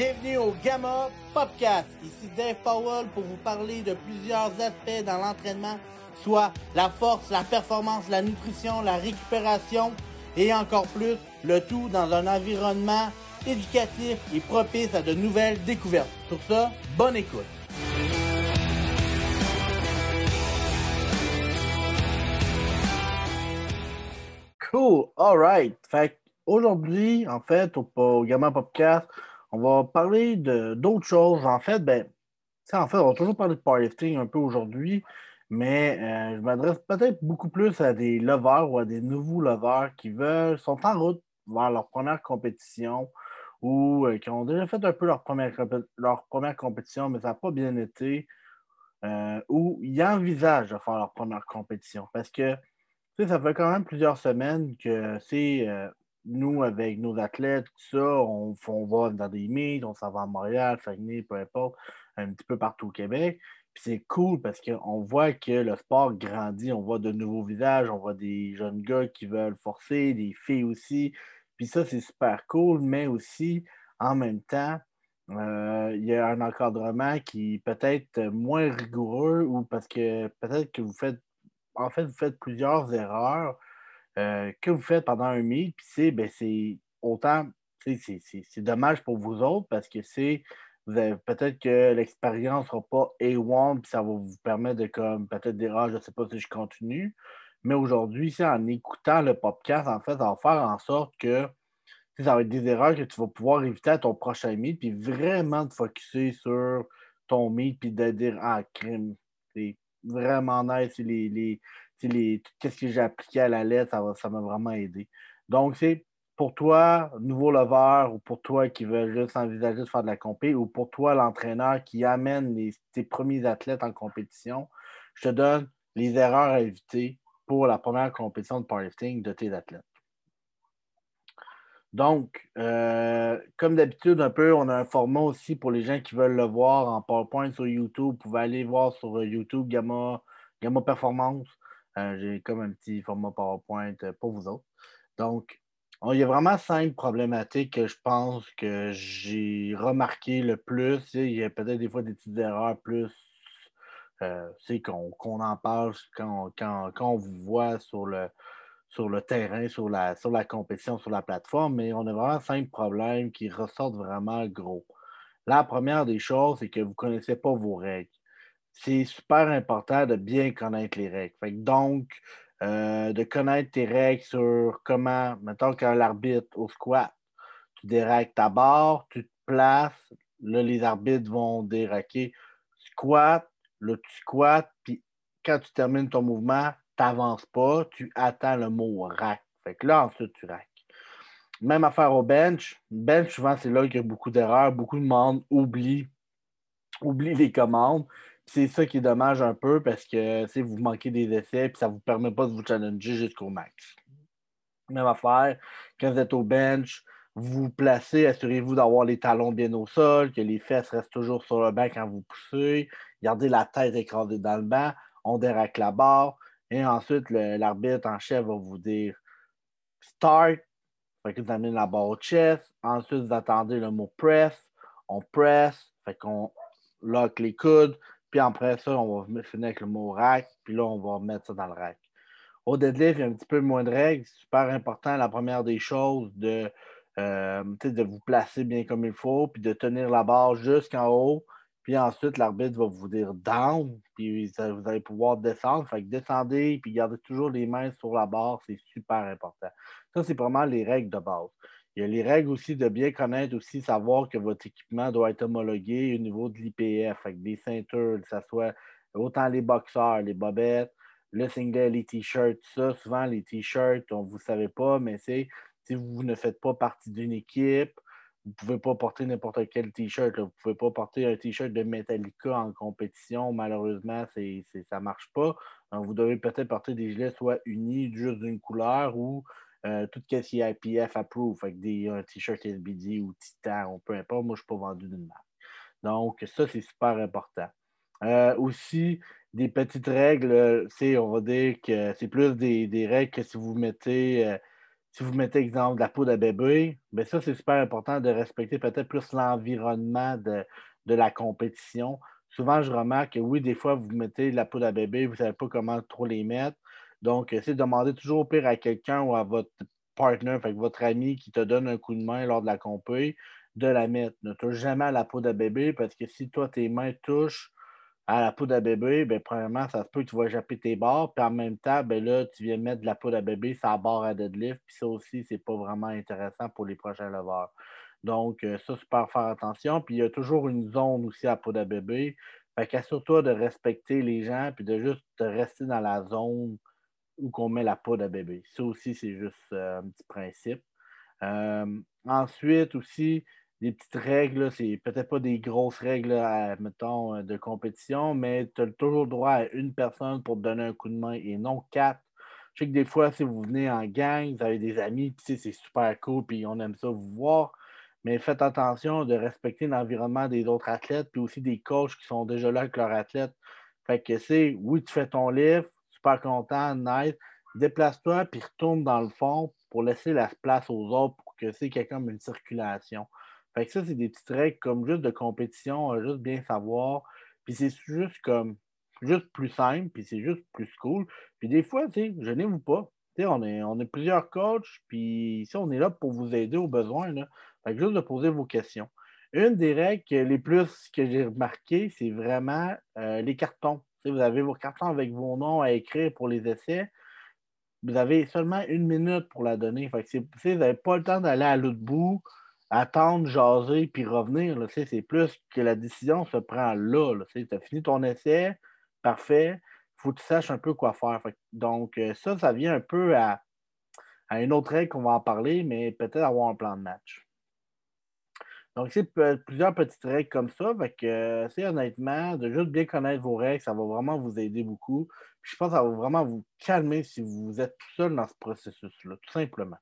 Bienvenue au Gamma Popcast. Ici Dave Powell pour vous parler de plusieurs aspects dans l'entraînement, soit la force, la performance, la nutrition, la récupération et encore plus, le tout dans un environnement éducatif et propice à de nouvelles découvertes. Pour ça, bonne écoute. Cool, alright. Fait aujourd'hui, en fait, au, au Gamma Popcast, on va parler d'autres choses. En fait, ben, en fait, on va toujours parler de powerlifting un peu aujourd'hui, mais euh, je m'adresse peut-être beaucoup plus à des lovers ou à des nouveaux lovers qui veulent, sont en route vers leur première compétition ou euh, qui ont déjà fait un peu leur première, leur première compétition, mais ça n'a pas bien été, euh, ou ils envisagent de faire leur première compétition. Parce que ça fait quand même plusieurs semaines que c'est nous, avec nos athlètes, tout ça, on, va dans des meets, on s'en va à Montréal, Saguenay, peu importe, un petit peu partout au Québec. Puis c'est cool parce qu'on voit que le sport grandit, on voit de nouveaux visages, on voit des jeunes gars qui veulent forcer, des filles aussi. Puis ça, c'est super cool, mais aussi, en même temps, euh, il y a un encadrement qui peut être moins rigoureux ou parce que peut-être que vous faites, en fait, vous faites plusieurs erreurs euh, que vous faites pendant un meet, puis c'est ben, autant, c'est dommage pour vous autres parce que c'est peut-être que l'expérience ne sera pas A1, puis ça va vous permettre de comme peut-être dire Ah, je ne sais pas si je continue. Mais aujourd'hui, en écoutant le podcast, en fait, ça va faire en sorte que ça va être des erreurs que tu vas pouvoir éviter à ton prochain meet, puis vraiment te focuser sur ton meet, puis de dire Ah, crime, c'est vraiment nice, les, qu'est-ce que j'ai appliqué à la lettre, ça m'a vraiment aidé. Donc, c'est pour toi, nouveau lover, ou pour toi qui veut juste envisager de faire de la compé, ou pour toi, l'entraîneur qui amène tes premiers athlètes en compétition, je te donne les erreurs à éviter pour la première compétition de powerlifting de tes athlètes. Donc, euh, comme d'habitude, un peu, on a un format aussi pour les gens qui veulent le voir en PowerPoint sur YouTube. Vous pouvez aller voir sur YouTube Gamma, Gamma Performance. Euh, j'ai comme un petit format PowerPoint euh, pour vous autres. Donc, il y a vraiment cinq problématiques que je pense que j'ai remarqué le plus. Il y a peut-être des fois des petites erreurs plus. Euh, qu'on en parle quand, on vous voit sur le, sur le terrain, sur la, sur la compétition, sur la plateforme, mais on a vraiment cinq problèmes qui ressortent vraiment gros. La première des choses, c'est que vous ne connaissez pas vos règles c'est super important de bien connaître les règles. donc, euh, de connaître tes règles sur comment, mettons, quand l'arbitre au squat, tu dérègles ta barre, tu te places, là, les arbitres vont déraquer. Squat, là, tu squats, puis quand tu termines ton mouvement, tu n'avances pas, tu attends le mot rack. Fait que là, ensuite, tu rack. Même affaire au bench. Bench, souvent, c'est là qu'il y a beaucoup d'erreurs. Beaucoup de monde oublie, oublie les commandes c'est ça qui dommage un peu parce que vous manquez des essais et ça ne vous permet pas de vous challenger jusqu'au max. Même affaire, quand vous êtes au bench, vous vous placez, assurez-vous d'avoir les talons bien au sol, que les fesses restent toujours sur le banc quand vous poussez, gardez la tête écrasée dans le banc, on déraque la barre, et ensuite l'arbitre en chef va vous dire start, fait que vous amenez la barre au chest, ensuite vous attendez le mot press, on press, fait qu'on lock les coudes, puis après ça, on va finir avec le mot rack, puis là, on va mettre ça dans le rack. Au deadlift, il y a un petit peu moins de règles. C'est super important, la première des choses, de, euh, de vous placer bien comme il faut, puis de tenir la barre jusqu'en haut. Puis ensuite, l'arbitre va vous dire down, puis vous allez pouvoir descendre. Fait que descendez, puis gardez toujours les mains sur la barre, c'est super important. Ça, c'est vraiment les règles de base. Il y a les règles aussi de bien connaître aussi, savoir que votre équipement doit être homologué au niveau de l'IPF, avec des ceintures, que ce soit autant les boxeurs, les bobettes, le singlet, les t-shirts, ça. Souvent, les t-shirts, on ne vous savez pas, mais c'est si vous ne faites pas partie d'une équipe, vous ne pouvez pas porter n'importe quel t-shirt. Vous ne pouvez pas porter un t-shirt de Metallica en compétition. Malheureusement, ça ne marche pas. vous devez peut-être porter des gilets soit unis juste d'une couleur ou euh, tout ce qui est IPF approved, fait des, un t-shirt SBD ou Titan, ou peu importe, moi je ne suis pas vendu d'une marque. Donc, ça, c'est super important. Euh, aussi, des petites règles, c'est, on va dire que c'est plus des, règles que si vous mettez, euh, si vous mettez exemple de la poudre à bébé, ben ça, c'est super important de respecter peut-être plus l'environnement de, la compétition. Souvent, je remarque que oui, des fois, vous mettez de la poudre à bébé, vous ne savez pas comment trop les mettre. Donc, c'est de demander toujours au pire à quelqu'un ou à votre partner, fait votre ami qui te donne un coup de main lors de la compé, de la mettre. Ne touche jamais à la poudre à bébé parce que si toi, tes mains touchent à la poudre à bébé, bien, premièrement, ça se peut que tu vas japper tes barres, puis en même temps, ben là, tu viens mettre de la poudre à bébé la barre à deadlift, puis ça aussi, c'est pas vraiment intéressant pour les prochains leveurs. Donc, euh, ça, c'est faire attention. Puis il y a toujours une zone aussi à poudre à bébé. Fait qu'assure-toi de respecter les gens, puis de juste rester dans la zone où qu'on met la poudre à bébé. Ça aussi, c'est juste euh, un petit principe. Euh, ensuite, aussi, des petites règles. C'est peut-être pas des grosses règles, mettons, euh, de compétition, mais tu as toujours droit à une personne pour te donner un coup de main et non quatre. Je sais que des fois, si vous venez en gang, vous avez des amis, puis c'est super cool, puis on aime ça vous voir. Mais faites attention de respecter l'environnement des autres athlètes, puis aussi des coachs qui sont déjà là avec leurs athlètes. Fait que c'est, oui, tu fais ton livre, super content, nice. Déplace-toi, puis retourne dans le fond pour laisser la place aux autres pour que c'est quelqu'un une circulation. Fait que ça, c'est des petites règles comme juste de compétition, euh, juste bien savoir. Puis c'est juste comme juste plus simple, puis c'est juste plus cool. Puis des fois, tu sais, je vous pas. Tu on est, on est plusieurs coachs, puis ici, on est là pour vous aider aux besoins. Là. Fait que juste de poser vos questions. Une des règles les plus que j'ai remarqué, c'est vraiment euh, les cartons. Vous avez vos cartons avec vos noms à écrire pour les essais. Vous avez seulement une minute pour la donner. Vous n'avez pas le temps d'aller à l'autre bout attendre, jaser, puis revenir. C'est plus que la décision se prend là. tu as fini ton essai, parfait. Il faut que tu saches un peu quoi faire. donc, euh, ça, ça vient un peu à, à une autre règle qu'on va en parler, mais peut-être avoir un plan de match. Donc, c'est plusieurs petites règles comme ça. que, c'est honnêtement, de juste bien connaître vos règles, ça va vraiment vous aider beaucoup. je pense que ça va vraiment vous calmer si vous êtes tout seul dans ce processus-là, tout simplement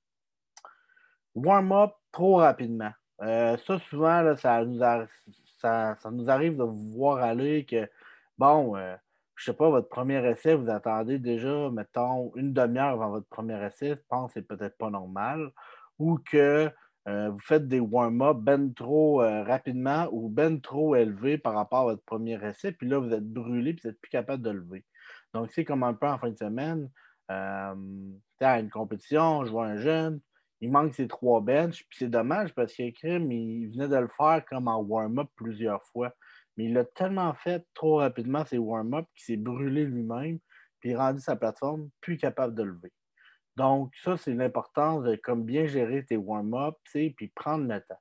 warm-up trop rapidement. Euh, ça, souvent, ça, nous ça, nous arrive de vous voir aller que, bon, je euh, je sais pas, votre premier essai, vous attendez déjà, mettons, une demi-heure avant votre premier essai, je pense que c'est peut-être pas normal, ou que euh, vous faites des warm-up ben trop rapidement ou ben trop élevés par rapport à votre premier essai, puis là, vous êtes brûlé, puis vous n'êtes plus capable de lever. Donc, c'est comme un peu en fin de semaine, à une compétition, je vois un jeune, il manque ses trois benches. Puis c'est dommage parce qu'Ekrim, il venait de le faire comme en warm-up plusieurs fois. Mais il l'a tellement fait trop rapidement, ses warm-up, qu'il s'est brûlé lui-même, puis il rendu sa plateforme plus capable de lever. Donc, ça, c'est l'importance de comme bien gérer tes warm-up, puis prendre le temps.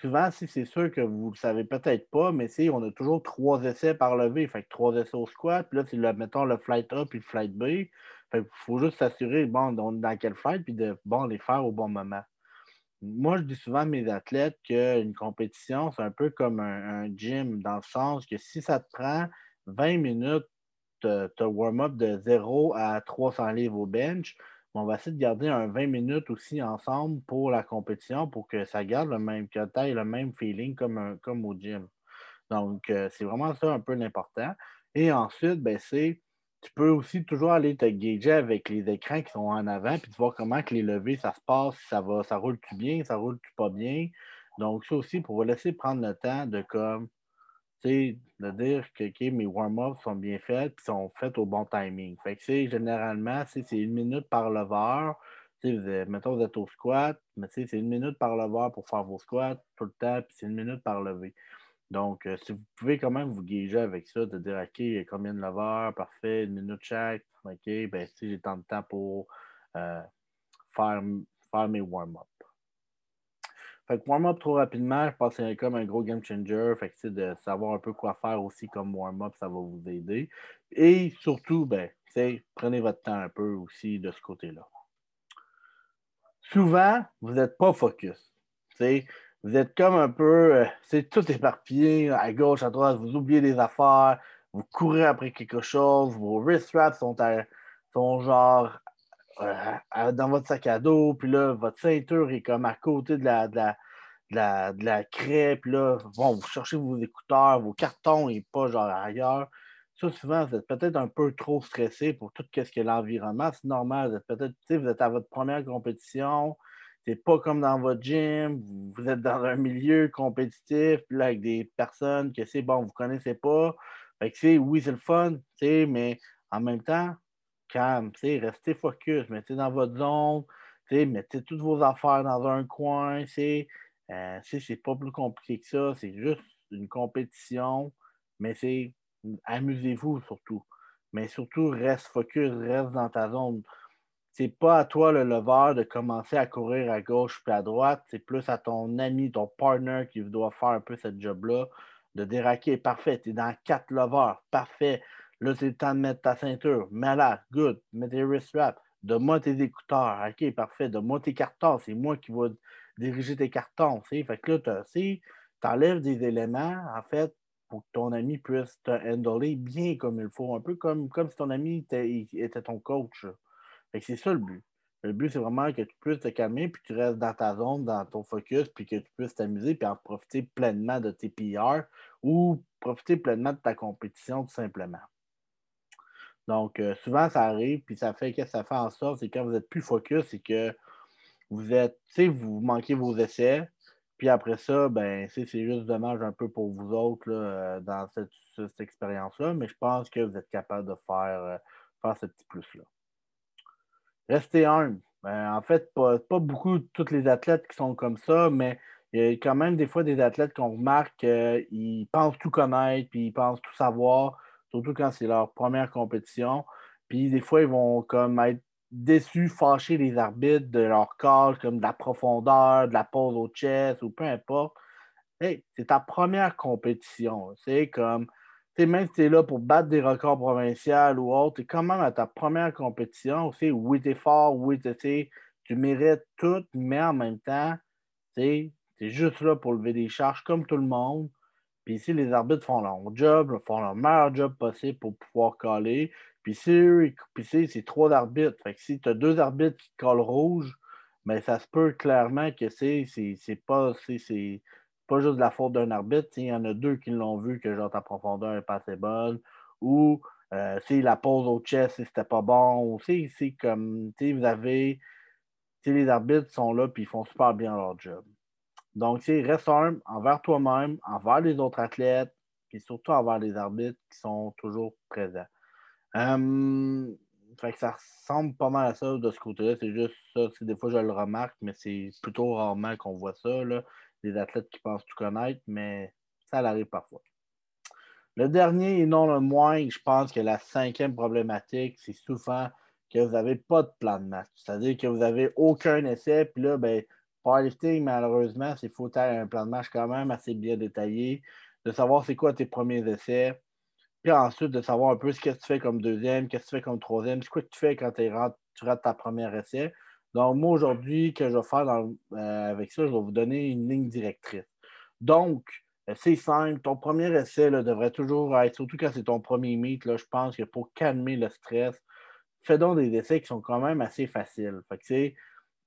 Souvent, si c'est sûr que vous ne le savez peut-être pas, mais on a toujours trois essais par lever. Fait que trois essais au squat, puis là, c'est, le, mettons, le flight A puis le flight B. Il faut juste s'assurer, bon, dans quel flight, puis de bon, les faire au bon moment. Moi, je dis souvent à mes athlètes qu'une compétition, c'est un peu comme un, gym, dans le sens que si ça te prend 20 minutes de, warm-up de 0 à 300 livres au bench, on va essayer de garder un 20 minutes aussi ensemble pour la compétition pour que ça garde le même, que tu le même feeling comme, comme au gym. Donc, euh, c'est vraiment ça un peu l'important. Et ensuite, ben, c'est tu peux aussi toujours aller te gager avec les écrans qui sont en avant, puis tu voir comment les levées, ça se passe, ça va, ça roule-tu bien, ça roule-tu pas bien. Donc, ça aussi, pour vous laisser prendre le temps de comme, de dire que mes warm-ups sont bien faits, puis sont faits au bon timing. Fait que généralement, c'est une minute par leveur. mettons, vous êtes au squat, mais c'est une minute par leveur pour faire vos squats tout le temps, puis c'est une minute par levé. Donc, euh, si vous pouvez quand même vous guiger avec ça, de dire, OK, combien de lovers, parfait, une minute chaque, OK, ben si j'ai tant de temps pour euh, faire, faire mes warm-up. Fait que warm-up trop rapidement, je pense que c'est comme un gros game changer. Fait que de savoir un peu quoi faire aussi comme warm-up, ça va vous aider. Et surtout, ben, prenez votre temps un peu aussi de ce côté-là. Souvent, vous n'êtes pas focus. sais vous êtes comme un peu, euh, c'est tout éparpillé à gauche, à droite, vous oubliez des affaires, vous courez après quelque chose, vos wrist wraps sont, sont genre euh, dans votre sac à dos, puis là, votre ceinture est comme à côté de la, de la, de la, craie, puis là, bon, vous cherchez vos écouteurs, vos cartons et pas genre ailleurs. ça, souvent, vous êtes peut-être un peu trop stressé pour tout ce que l'environnement. C'est normal. Vous êtes peut-être, vous êtes à votre première compétition. C'est pas comme dans votre gym. Vous êtes dans un milieu compétitif, là, avec des personnes que c'est bon, vous connaissez pas. Fait que, oui, c'est le fun, mais en même temps, calme, restez focus, mettez dans votre zone, mettez toutes vos affaires dans un coin. Euh, c'est pas plus compliqué que ça. C'est juste une compétition, mais c'est amusez-vous surtout. Mais surtout, reste focus, reste dans ta zone. C'est pas à toi, le lever, de commencer à courir à gauche puis à droite. C'est plus à ton ami, ton partner qui doit faire un peu cette job-là, de déraquer. Parfait, tu es dans quatre levers. Parfait. Là, c'est le temps de mettre ta ceinture. Mets là, good. Mets tes wrist wraps. Donne-moi tes écouteurs. OK, parfait. Donne-moi tes cartons. C'est moi qui vais diriger tes cartons. Fait que là, tu enlèves des éléments, en fait, pour que ton ami puisse te handler bien comme il faut, un peu comme, comme si ton ami était, ton coach. c'est ça le but. Le but, c'est vraiment que tu puisses te calmer, puis tu restes dans ta zone, dans ton focus, puis que tu puisses t'amuser, puis en profiter pleinement de tes PR ou profiter pleinement de ta compétition, tout simplement. Donc, euh, souvent, ça arrive, puis ça fait que ça fait en sorte, c'est quand vous êtes plus focus, c'est que vous êtes, tu sais, vous manquez vos essais, puis après ça, ben, c'est juste dommage un peu pour vous autres euh, dans cette, expérience-là, mais je pense que vous êtes capable de faire, euh, faire ce petit plus-là. Restez humble. Ben, en fait, pas, beaucoup de tous les athlètes qui sont comme ça, mais il y a quand même des fois des athlètes qu'on remarque qu'ils pensent tout connaître, puis ils pensent tout savoir, surtout quand c'est leur première compétition. Puis des fois, ils vont comme être déçus, fâchés des arbitres de leur call, comme de la profondeur, de la pause au chest ou peu importe. Hey, c'est ta première compétition. C'est comme, même si tu es là pour battre des records provinciaux ou autre, tu es quand même à ta première compétition. Oui, tu es fort, oui, tu mérites tout, mais en même temps, tu es juste là pour lever des charges comme tout le monde. Puis ici, les arbitres font leur job, font leur meilleur job possible pour pouvoir coller. Puis c'est trois arbitres. Fait que si tu as deux arbitres qui collent rouge, mais ben, ça se peut clairement que c'est pas, pas juste la faute d'un arbitre. Il y en a deux qui l'ont vu que genre ta profondeur n'est pas assez bonne. Ou euh, si la pause au chest, c'était pas bon. Ou c'est comme vous avez. Les arbitres sont là et ils font super bien leur job. Donc, reste humble envers toi-même, envers les autres athlètes, et surtout envers les arbitres qui sont toujours présents. Euh, fait que ça ressemble pas mal à ça de ce côté-là. C'est juste ça. Des fois, je le remarque, mais c'est plutôt rarement qu'on voit ça. Des athlètes qui pensent tout connaître, mais ça arrive parfois. Le dernier et non le moins, je pense que la cinquième problématique, c'est souvent que vous n'avez pas de plan de match. C'est-à-dire que vous n'avez aucun essai, puis là, ben, powerlifting, malheureusement, c'est faut avoir un plan de match quand même assez bien détaillé, de savoir c'est quoi tes premiers essais, puis ensuite, de savoir un peu ce que tu fais comme deuxième, qu'est-ce que tu fais comme troisième, quoi que tu fais quand tu rates ta première essai. Donc, moi, aujourd'hui, que je vais faire euh, avec ça, je vais vous donner une ligne directrice. Donc, euh, c'est simple. Ton premier essai devrait toujours être, surtout quand c'est ton premier meet, là, je pense que pour calmer le stress, fais donc des essais qui sont quand même assez faciles.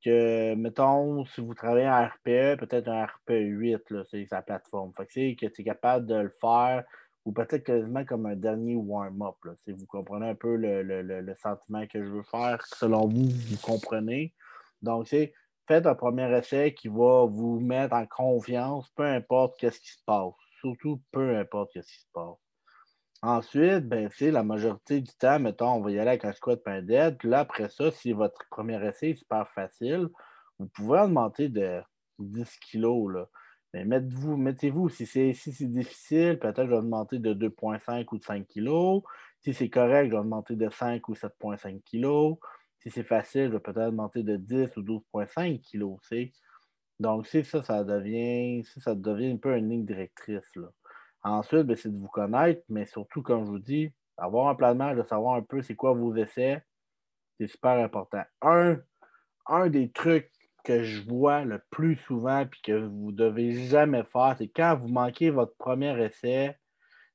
Que, mettons, si vous travaillez en RPE, peut-être un RPE 8, c'est sa plateforme. Fait que, que tu es capable de le faire ou peut-être quasiment comme un dernier warm-up. Si vous comprenez un peu le, sentiment que je veux faire, selon vous, vous comprenez. Donc, c'est faites un premier essai qui va vous mettre en confiance, peu importe ce qui se passe. Surtout, peu importe ce qui se passe. Ensuite, ben, c'est la majorité du temps, mettons, on va y aller avec un squat pain dead. Puis là, après ça, si votre premier essai est super facile, vous pouvez augmenter de 10 kilos. Là. Mais mettez-vous, mettez-vous, si c'est si difficile, peut-être je vais augmenter de 2,5 ou de 5 kg. Si c'est correct, je vais augmenter de 5 ou 7,5 kg. Si c'est facile, je vais peut-être augmenter de 10 ou 12,5 kg. Donc, si ça, ça devient, ça devient un peu une ligne directrice. Là. Ensuite, ben, c'est de vous connaître, mais surtout, comme je vous dis, avoir un plan de match, de savoir un peu c'est quoi vos essais, c'est super important. Un, un des trucs que je vois le plus souvent et que vous ne devez jamais faire, c'est quand vous manquez votre premier essai,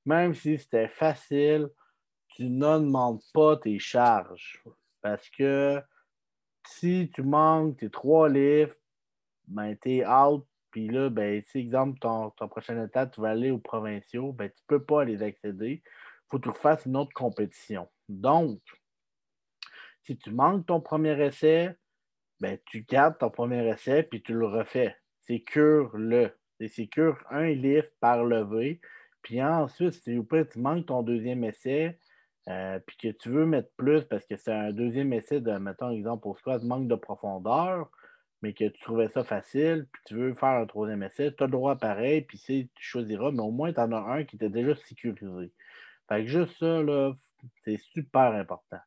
même si c'était facile, tu n'augmentes pas tes charges. Parce que si tu manques tes trois livres, ben, tu es out. Puis là, ben, si, exemple, ton, prochaine étape, tu vas aller aux provinciaux, ben, tu ne peux pas les accéder. Il faut que tu fasses une autre compétition. Donc, si tu manques ton premier essai, ben, tu gardes ton premier essai puis tu le refais. C'est cure-le. C'est cure un livre par levée. Puis ensuite, si tu manques ton deuxième essai, euh, puis que tu veux mettre plus parce que c'est un deuxième essai de, mettons, exemple, pour squat, manque de profondeur, mais que tu trouvais ça facile, puis tu veux faire un troisième essai, tu as le droit pareil, puis tu choisiras, mais au moins, tu en as un qui était déjà sécurisé. Fait que juste ça, c'est super important.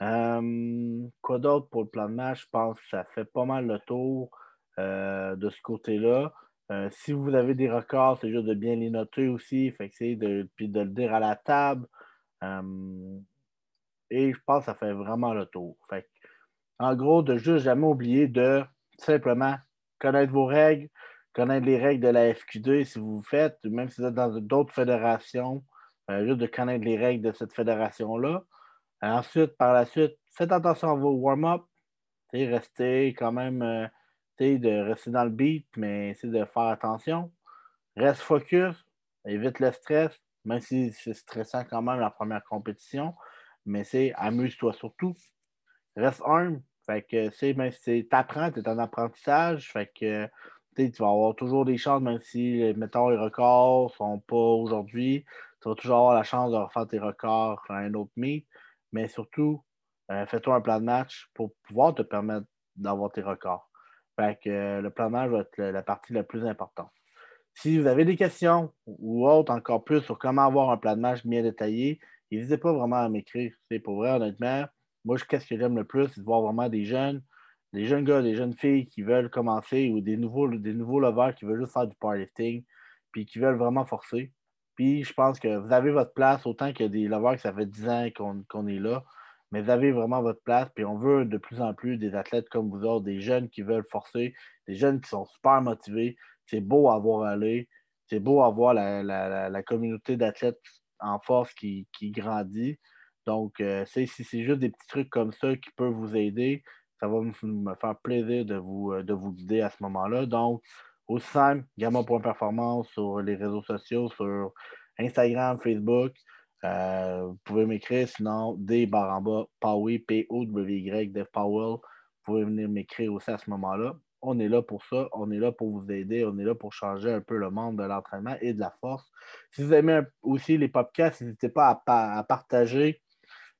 Euh, quoi d'autre pour le plan de match? Je pense que ça fait pas mal le tour euh, de ce côté-là. Euh, si vous avez des records, c'est juste de bien les noter aussi. Que de, puis de le dire à la table. et je pense que ça fait vraiment le tour. Fait en gros, de juste jamais oublier de simplement connaître vos règles, connaître les règles de la FQ2 si vous faites, même si vous êtes dans d'autres fédérations, juste de connaître les règles de cette fédération-là. Ensuite, par la suite, faites attention à vos warm-up. Restez quand même, euh, de rester dans le beat, mais essayez de faire attention. Reste focus, évite le stress, même si c'est stressant quand même la première compétition, mais c'est amuse-toi surtout. Reste humble, fait que c'est même si tu apprends, tu es en apprentissage, fait que tu vas avoir toujours des chances, même si, mettons, les records sont pas aujourd'hui, tu vas toujours avoir la chance de refaire tes records à un autre meet mais surtout, euh, fais-toi un plan de match pour pouvoir te permettre d'avoir tes records. Fait que euh, le plan de match va être la, partie la plus importante. Si vous avez des questions ou autres encore plus sur comment avoir un plan de match bien détaillé, n'hésitez pas vraiment à m'écrire. C'est pour vrai, honnêtement. Moi, qu'est-ce que j'aime le plus, c'est de voir vraiment des jeunes, des jeunes gars, des jeunes filles qui veulent commencer ou des nouveaux, des nouveaux lovers qui veulent juste faire du powerlifting, puis qui veulent vraiment forcer. Puis je pense que vous avez votre place, autant que des lovers que ça fait 10 ans qu'on est là. Mais vous avez vraiment votre place. Puis on veut de plus en plus des athlètes comme vous autres, des jeunes qui veulent forcer, des jeunes qui sont super motivés. C'est beau à voir aller. C'est beau à voir la, communauté d'athlètes en force qui, grandit. Donc, euh, c'est juste des petits trucs comme ça qui peuvent vous aider, ça va me, faire plaisir de vous, euh, de vous guider à ce moment-là. Donc, aussi simple, Gamma.performance sur les réseaux sociaux, sur Instagram, Facebook. Euh, vous pouvez m'écrire, sinon, des barres en bas, P-O-W-Y, Dev Powell. Vous pouvez venir m'écrire aussi à ce moment-là. On est là pour ça, on est là pour vous aider, on est là pour changer un peu le monde de l'entraînement et de la force. Si vous aimez aussi les podcasts, n'hésitez pas à partager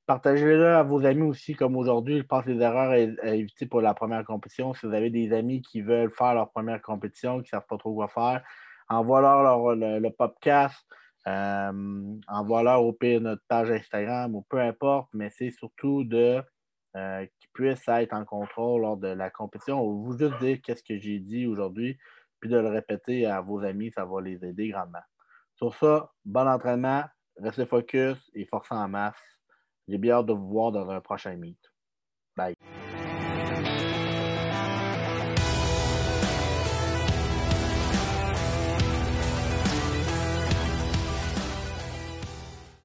Partagez-le à vos amis aussi, comme aujourd'hui. Je pense les erreurs à, éviter pour la première compétition. Si vous avez des amis qui veulent faire leur première compétition, qui ne savent pas trop quoi faire, envoie-leur le, podcast, euh, envoie-leur au pire notre page Instagram ou peu importe, mais c'est surtout de euh, qu'ils puissent être en contrôle lors de la compétition. Ou vous juste dire qu'est-ce que j'ai dit aujourd'hui, puis de le répéter à vos amis, ça va les aider grandement. Sur ça, bon entraînement, restez focus et forcez en masse. J'ai bien hâte de vous voir dans un prochain meet. Bye.